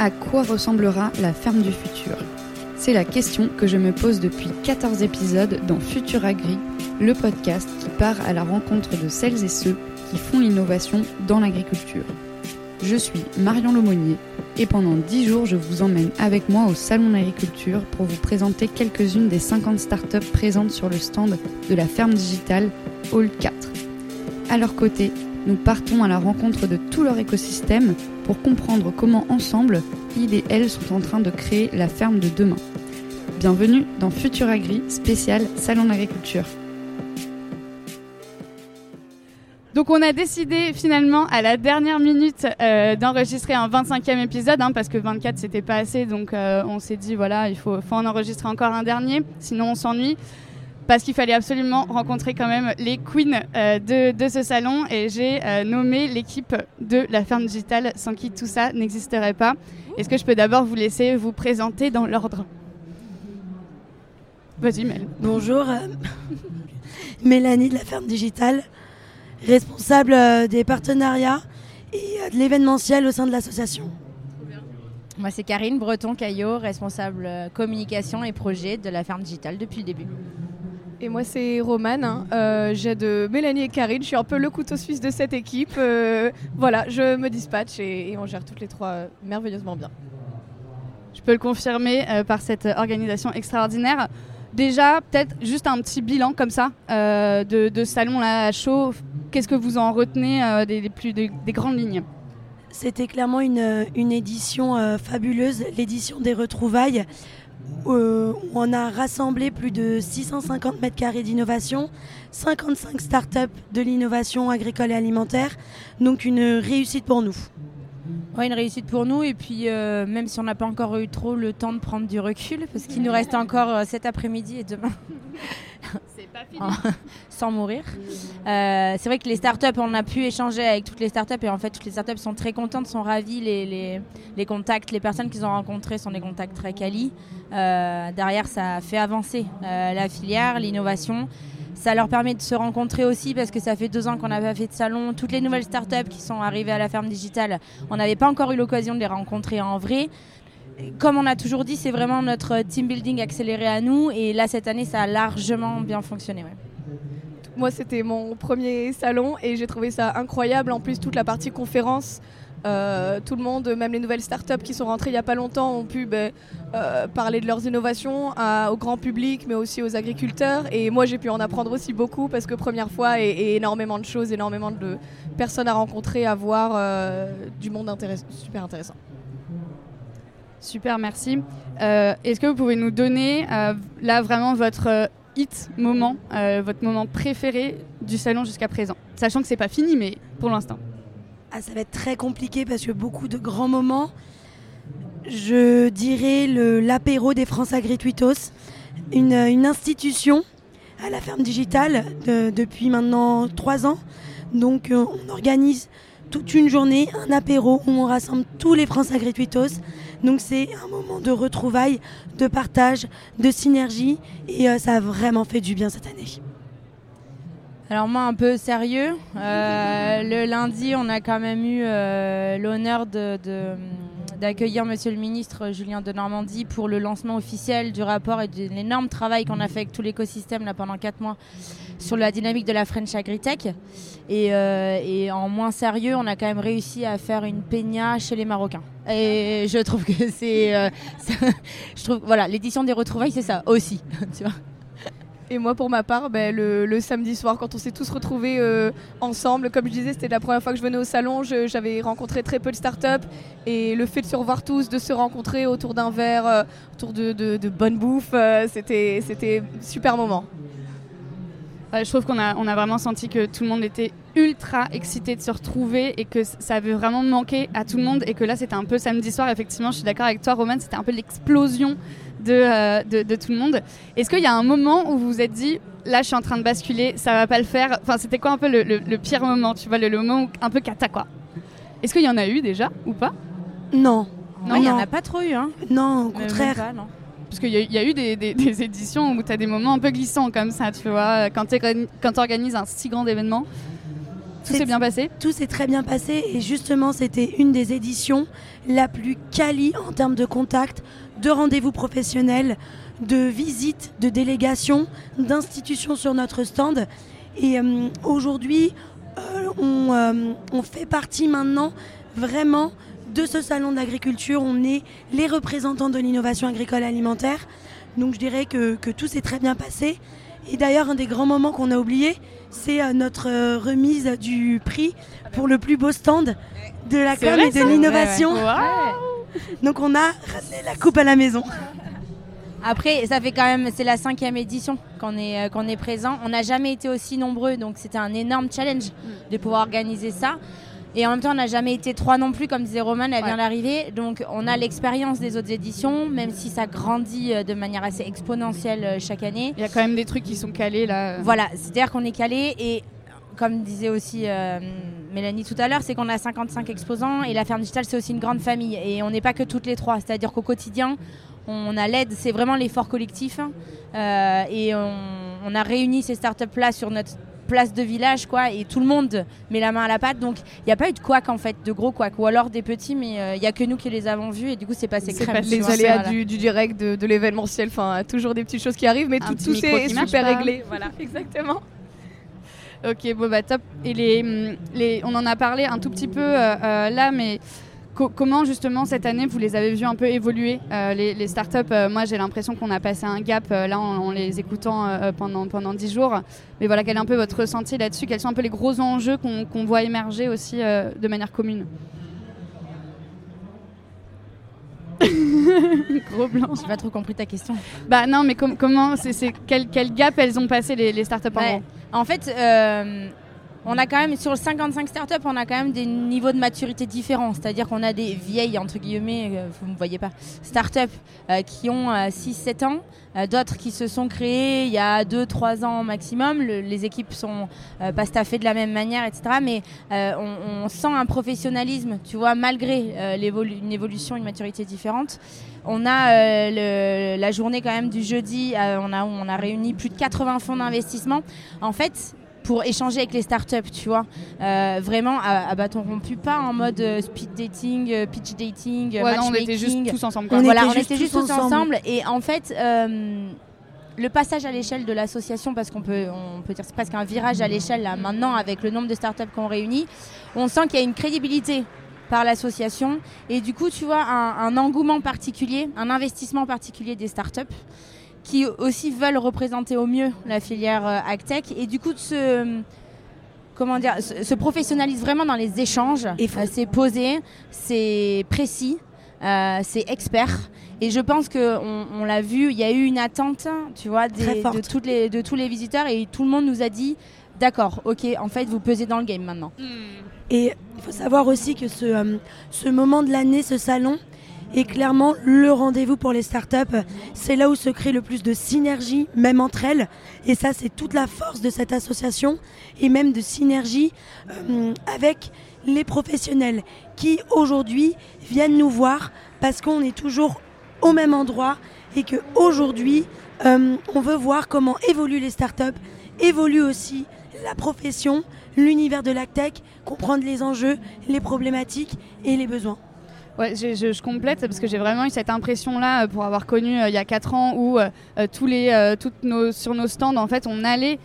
À quoi ressemblera la ferme du futur? C'est la question que je me pose depuis 14 épisodes dans Futur Agri, le podcast qui part à la rencontre de celles et ceux qui font l'innovation dans l'agriculture. Je suis Marion Lomonier et pendant 10 jours, je vous emmène avec moi au Salon d'agriculture pour vous présenter quelques-unes des 50 startups présentes sur le stand de la ferme digitale Hall 4. À leur côté, nous partons à la rencontre de tout leur écosystème pour comprendre comment ensemble, ils et elles sont en train de créer la ferme de demain. Bienvenue dans Futur Agri, spécial Salon d'agriculture. Donc on a décidé finalement à la dernière minute euh, d'enregistrer un 25e épisode hein, parce que 24 c'était pas assez donc euh, on s'est dit voilà il faut, faut en enregistrer encore un dernier sinon on s'ennuie parce qu'il fallait absolument rencontrer quand même les queens euh, de, de, ce salon et j'ai euh, nommé l'équipe de la ferme digitale sans qui tout ça n'existerait pas. Est-ce que je peux d'abord vous laisser vous présenter dans l'ordre? Vas-y Mel. Bonjour, euh, Mélanie de la ferme digitale, responsable euh, des partenariats et euh, de l'événementiel au sein de l'association. Moi, c'est Karine Breton-Caillot, responsable communication et projet de la ferme digitale depuis le début. Et moi, c'est Romane. Hein. Euh, J'aide Mélanie et Karine. Je suis un peu le couteau suisse de cette équipe. Euh, voilà, je me dispatche et, et, on gère toutes les trois euh, merveilleusement bien. Je peux le confirmer euh, par cette organisation extraordinaire. Déjà, peut-être juste un petit bilan comme ça euh, de, de, ce salon-là à chaud. Qu'est-ce que vous en retenez euh, des, des, plus, des, des grandes lignes? C'était clairement une, une édition euh, fabuleuse, l'édition des retrouvailles. Euh, on a rassemblé plus de 650 mètres carrés d'innovation, 55 startups de l'innovation agricole et alimentaire, donc une réussite pour nous. Ouais, une réussite pour nous et puis euh, même si on n'a pas encore eu trop le temps de prendre du recul, parce qu'il nous reste encore euh, cet après-midi et demain. Sans mourir. Euh, c'est vrai que les startups, on a pu échanger avec toutes les startups et en fait toutes les startups sont très contentes, sont ravies. Les, contacts, les personnes qu'ils ont rencontrées sont des contacts très quali. Euh, derrière, ça fait avancer euh, la filière, l'innovation. Ça leur permet de se rencontrer aussi parce que ça fait deux ans qu'on n'a pas fait de salon. Toutes les nouvelles startups qui sont arrivées à la ferme digitale, on n'avait pas encore eu l'occasion de les rencontrer en vrai. Comme on a toujours dit, c'est vraiment notre team building accéléré à nous. Et là, cette année, ça a largement bien fonctionné. Moi, c'était mon premier salon et j'ai trouvé ça incroyable. En plus, toute la partie conférence. Euh, tout le monde, même les nouvelles startups qui sont rentrées il n'y a pas longtemps, ont pu ben, euh, parler de leurs innovations au grand public, mais aussi aux agriculteurs. Et moi, j'ai pu en apprendre aussi beaucoup parce que première fois, et, énormément de choses, énormément de personnes à rencontrer, à voir, euh, du monde super intéressant. Super, merci. Euh, Est-ce que vous pouvez nous donner euh, là vraiment votre hit moment, euh, votre moment préféré du salon jusqu'à présent? Sachant que c'est pas fini, mais pour l'instant. Ah, ça va être très compliqué parce que beaucoup de grands moments. Je dirais l'apéro des France Agrituitos, une, une, institution à la ferme digitale de, depuis maintenant trois ans. Donc euh, on organise toute une journée, un apéro où on rassemble tous les France Agrituitos. Donc c'est un moment de retrouvailles, de partage, de synergie et euh, ça a vraiment fait du bien cette année. Alors moi un peu sérieux, euh, le lundi on a quand même eu euh, l'honneur de, d'accueillir Monsieur le ministre Julien de Normandie pour le lancement officiel du rapport et de l'énorme travail qu'on a fait avec tout l'écosystème là pendant quatre mois sur la dynamique de la French Agritech. Et, euh, et, en moins sérieux, on a quand même réussi à faire une peña chez les Marocains. Et je trouve que c'est, euh, je trouve, voilà, l'édition des retrouvailles, c'est ça aussi, tu vois. Et moi, pour ma part, ben, le, samedi soir, quand on s'est tous retrouvés euh, ensemble, comme je disais, c'était la première fois que je venais au salon. J'avais rencontré très peu de startups. Et le fait de se revoir tous, de se rencontrer autour d'un verre, euh, autour de, bonne bouffe, euh, c'était super moment. Je trouve qu'on a, a vraiment senti que tout le monde était ultra excité de se retrouver et que ça avait vraiment manqué à tout le monde et que là c'était un peu samedi soir effectivement je suis d'accord avec toi Roman c'était un peu l'explosion de, euh, de, de, tout le monde. Est-ce qu'il y a un moment où vous vous êtes dit là je suis en train de basculer ça va pas le faire? Enfin c'était quoi un peu le, le, le, pire moment tu vois le, le moment un peu cata quoi? Est-ce qu'il y en a eu déjà ou pas? Non. Non? Il n'y en a pas trop eu hein. Non au contraire. pas, non. Parce qu'il y, a eu des, des éditions où tu as des moments un peu glissants comme ça, tu vois, quand tu organises un si grand événement. Tout s'est bien passé Tout s'est très bien passé et justement c'était une des éditions la plus quali en termes de contact, de rendez-vous professionnels, de visites, de délégations, d'institutions sur notre stand. Et euh, aujourd'hui, euh, euh, on, fait partie maintenant vraiment de ce salon d'agriculture. On est les représentants de l'innovation agricole alimentaire. Donc je dirais que, que tout s'est très bien passé. Et d'ailleurs, un des grands moments qu'on a oublié, c'est euh, notre euh, remise du prix pour le plus beau stand de la com et de l'innovation. Donc on a ramené la coupe à la maison. Après, ça fait quand même, c'est la cinquième édition qu'on est, euh, qu'on est présent. On n'a jamais été aussi nombreux, donc c'était un énorme challenge de pouvoir organiser ça. Et en même temps, on n'a jamais été trois non plus, comme disait Roman, elle vient d'arriver. Donc on a l'expérience des autres éditions, même si ça grandit euh, de manière assez exponentielle euh, chaque année. Il y a quand même des trucs qui sont calés là. Voilà, c'est-à-dire qu'on est calé et comme disait aussi euh, Mélanie tout à l'heure, c'est qu'on a 55 exposants et la ferme digitale c'est aussi une grande famille et on n'est pas que toutes les trois. C'est-à-dire qu'au quotidien, on a l'aide, c'est vraiment l'effort collectif et on, on, a réuni ces startups là sur notre place de village, quoi, et tout le monde met la main à la pâte. Donc, il n'y a pas eu de couac, en fait, de gros couac, ou alors des petits, mais euh, il n'y a que nous qui les avons vus, et du coup, c'est passé crème. les aléas du, direct, de, l'événementiel, enfin, toujours des petites choses qui arrivent, mais tout, tout est super réglé. Voilà, exactement. Ok, bon bah top. Et les, les, on en a parlé un tout petit peu euh, euh, là, mais comment justement cette année vous les avez vus un peu évoluer euh, les, startups? Euh, Moi j'ai l'impression qu'on a passé un gap euh, là en, les écoutant pendant pendant dix jours. Mais voilà quel est un peu votre ressenti là-dessus? Quels sont un peu les gros enjeux qu'on voit émerger aussi de manière commune? Gros blanc. J'ai pas trop compris ta question. Bah non, mais comment, c'est quel, quel, gap elles ont passé les, startups en, en fait, on a quand même, sur 55 startups, on a quand même des niveaux de maturité différents. C'est-à-dire qu'on a des vieilles, entre guillemets, euh, vous ne voyez pas, startups euh, qui ont 6-7 euh, ans, d'autres qui se sont créées il y a 2-3 ans maximum. les équipes sont pas staffées de la même manière, etc. Mais on, sent un professionnalisme, tu vois, malgré une évolution, une maturité différente. On a la journée quand même du jeudi, on, a, on a réuni plus de 80 fonds d'investissement. En fait, pour échanger avec les startups, tu vois. Euh, vraiment à, bâton rompu, pas en mode euh, speed dating, euh, pitch dating, ouais, non, on était juste tous ensemble. On voilà, on était juste tous ensemble. Et en fait, le passage à l'échelle de l'association, parce qu'on peut, on peut dire c'est presque un virage à l'échelle là maintenant avec le nombre de startups qu'on réunit, on sent qu'il y a une crédibilité par l'association et du coup tu vois un, un engouement particulier, un investissement particulier des startups qui aussi veulent représenter au mieux la filière euh, AgTech et du coup se comment dire se, professionnalise vraiment dans les échanges. Euh, c'est posé, c'est précis, euh, c'est expert. Et je pense qu'on on, l'a vu, il y a eu une attente, tu vois, de, toutes les, de tous les visiteurs et tout le monde nous a dit, d'accord, ok, en fait, vous pesez dans le game maintenant. Et il faut savoir aussi que ce, ce moment de l'année, ce salon, et clairement, le rendez-vous pour les startups, c'est là où se crée le plus de synergie, même entre elles. Et ça, c'est toute la force de cette association et même de synergie euh, avec les professionnels qui aujourd'hui viennent nous voir parce qu'on est toujours au même endroit et que aujourd'hui, euh, on veut voir comment évoluent les startups, évolue aussi la profession, l'univers de la tech, comprendre les enjeux, les problématiques et les besoins. Ouais, je, complète parce que j'ai vraiment eu cette impression-là euh, pour avoir connu euh, il y a 4 ans où euh, tous les, toutes nos, sur nos stands, en fait, on allait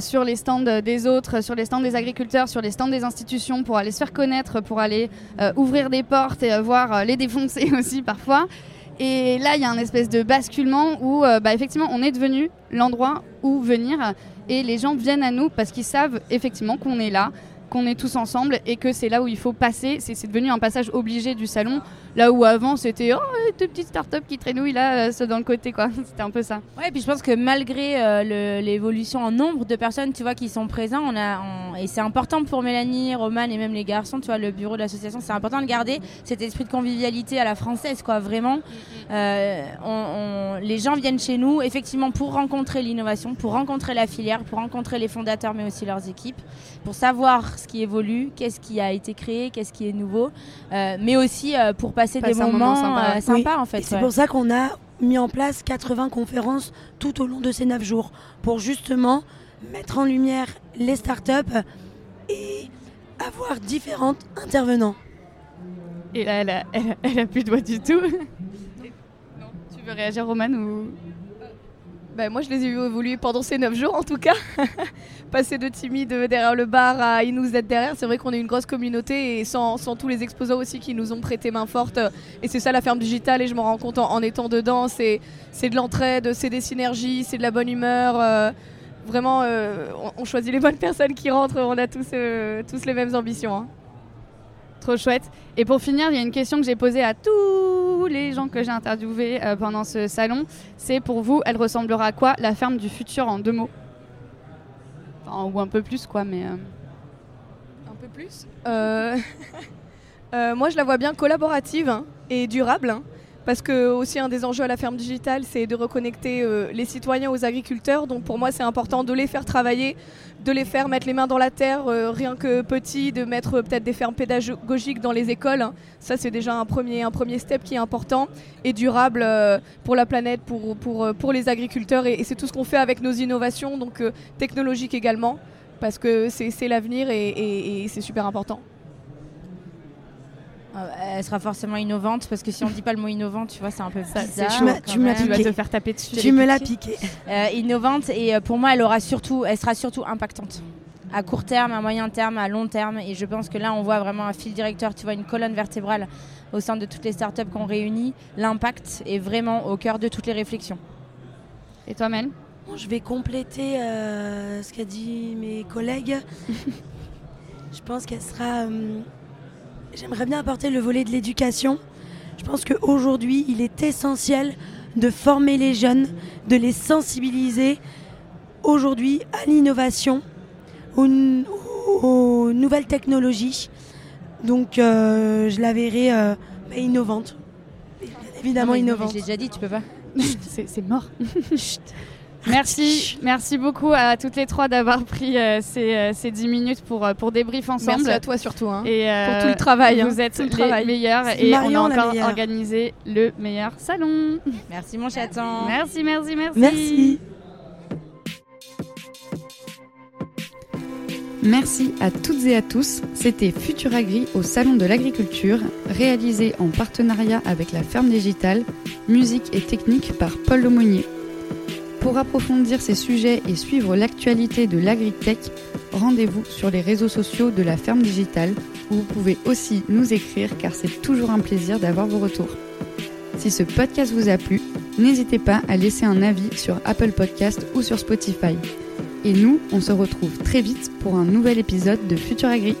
sur les stands des autres, sur les stands des agriculteurs, sur les stands des institutions pour aller se faire connaître, pour aller ouvrir des portes et voir les défoncer aussi parfois. Et là, il y a un espèce de basculement où, bah, effectivement, on est devenu l'endroit où venir et les gens viennent à nous parce qu'ils savent effectivement qu'on est là, qu'on est tous ensemble et que c'est là où il faut passer. C'est devenu un passage obligé du salon, là où avant c'était oh deux petites startups qui traînouillent là, euh, dans le côté quoi. c'était un peu ça. Ouais, et puis je pense que malgré euh, l'évolution en nombre de personnes, tu vois, qui sont présents, on a et c'est important pour Mélanie, Roman et même les garçons, tu vois, le bureau de l'association, c'est important de garder cet esprit de convivialité à la française, quoi. Vraiment, euh, on, les gens viennent chez nous effectivement pour rencontrer l'innovation, pour rencontrer la filière, pour rencontrer les fondateurs, mais aussi leurs équipes, pour savoir ce qui évolue, qu'est-ce qui a été créé, qu'est-ce qui est nouveau, euh, mais aussi euh, pour passer des moments, sympas, en fait. C'est pour ça qu'on a mis en place 80 conférences tout au long de ces 9 jours pour justement mettre en lumière les startups et avoir différents intervenants. Et là, elle a, elle a- elle a plus de voix du tout. non, tu veux réagir, Roman ou... Bah, moi, je les ai vus pendant ces 9 jours, en tout cas. Passer de timide derrière le bar à ils nous aident derrière. C'est vrai qu'on est une grosse communauté et sans, sans tous les exposants aussi qui nous ont prêté main forte. Et c'est ça la ferme digitale et je m'en rends compte en, étant dedans. C'est de l'entraide, c'est des synergies, c'est de la bonne humeur. euh, vraiment, euh, on, on choisit les bonnes personnes qui rentrent. On a tous, euh, tous les mêmes ambitions. hein. Trop chouette. Et pour finir, il y a une question que j'ai posée à tous les gens que j'ai interviewés euh, pendant ce salon. C'est pour vous, elle ressemblera à quoi la ferme du futur en deux mots? Enfin, Ou un peu plus, quoi, mais. euh, Un peu plus? Euh, Moi, je la vois bien collaborative hein, et durable. hein, parce que aussi un des enjeux à la ferme digitale, c'est de reconnecter euh, les citoyens aux agriculteurs. Donc pour moi, c'est important de les faire travailler, de les faire mettre les mains dans la terre, euh, rien que petit, de mettre euh, peut-être des fermes pédagogiques dans les écoles. Ça, c'est déjà un premier, un step qui est important et durable pour la planète, pour, les agriculteurs. Et, c'est tout ce qu'on fait avec nos innovations, donc technologiques également, parce que c'est l'avenir et c'est super important. Euh, Elle sera forcément innovante parce que si on dit pas le mot innovant, tu vois, c'est un peu Ça, bizarre. Tu me. Tu vas piqué. te faire taper dessus. Tu me l'as piqué. Euh, innovante et euh, pour moi, elle aura surtout, elle sera surtout impactante. À court terme, à moyen terme, à long terme. Et je pense que là, on voit vraiment un fil directeur, tu vois, une colonne vertébrale au sein de toutes les startups qu'on réunit. L'impact est vraiment au cœur de toutes les réflexions. Et toi, Mel? Bon, je vais compléter euh, ce qu'a dit mes collègues. je pense qu'elle sera. euh, J'aimerais bien apporter le volet de l'éducation. Je pense qu'aujourd'hui, il est essentiel de former les jeunes, de les sensibiliser aujourd'hui à l'innovation, aux, nouvelles technologies. Donc, euh, je la verrai euh, bah, innovante. Évidemment Non, innovante. Je l'ai déjà dit, tu peux pas. C'est c'est mort. Merci, merci beaucoup à toutes les trois d'avoir pris euh, ces, euh, ces 10 minutes pour, euh, pour débrief ensemble. Merci à toi surtout. hein. Et, euh, Pour tout le travail, hein, Vous êtes les travail. meilleurs et Marion, on a encore organisé le meilleur salon. Merci mon chaton. Merci, merci, merci. Merci. Merci à toutes et à tous. C'était Futuragri au Salon de l'Agriculture, réalisé en partenariat avec la Ferme Digitale, musique et technique par Paul Lemonnier. Pour approfondir ces sujets et suivre l'actualité de l'agritech, rendez-vous sur les réseaux sociaux de la Ferme Digitale, où vous pouvez aussi nous écrire car c'est toujours un plaisir d'avoir vos retours. Si ce podcast vous a plu, n'hésitez pas à laisser un avis sur Apple Podcast ou sur Spotify. Et nous, on se retrouve très vite pour un nouvel épisode de Futur Agri.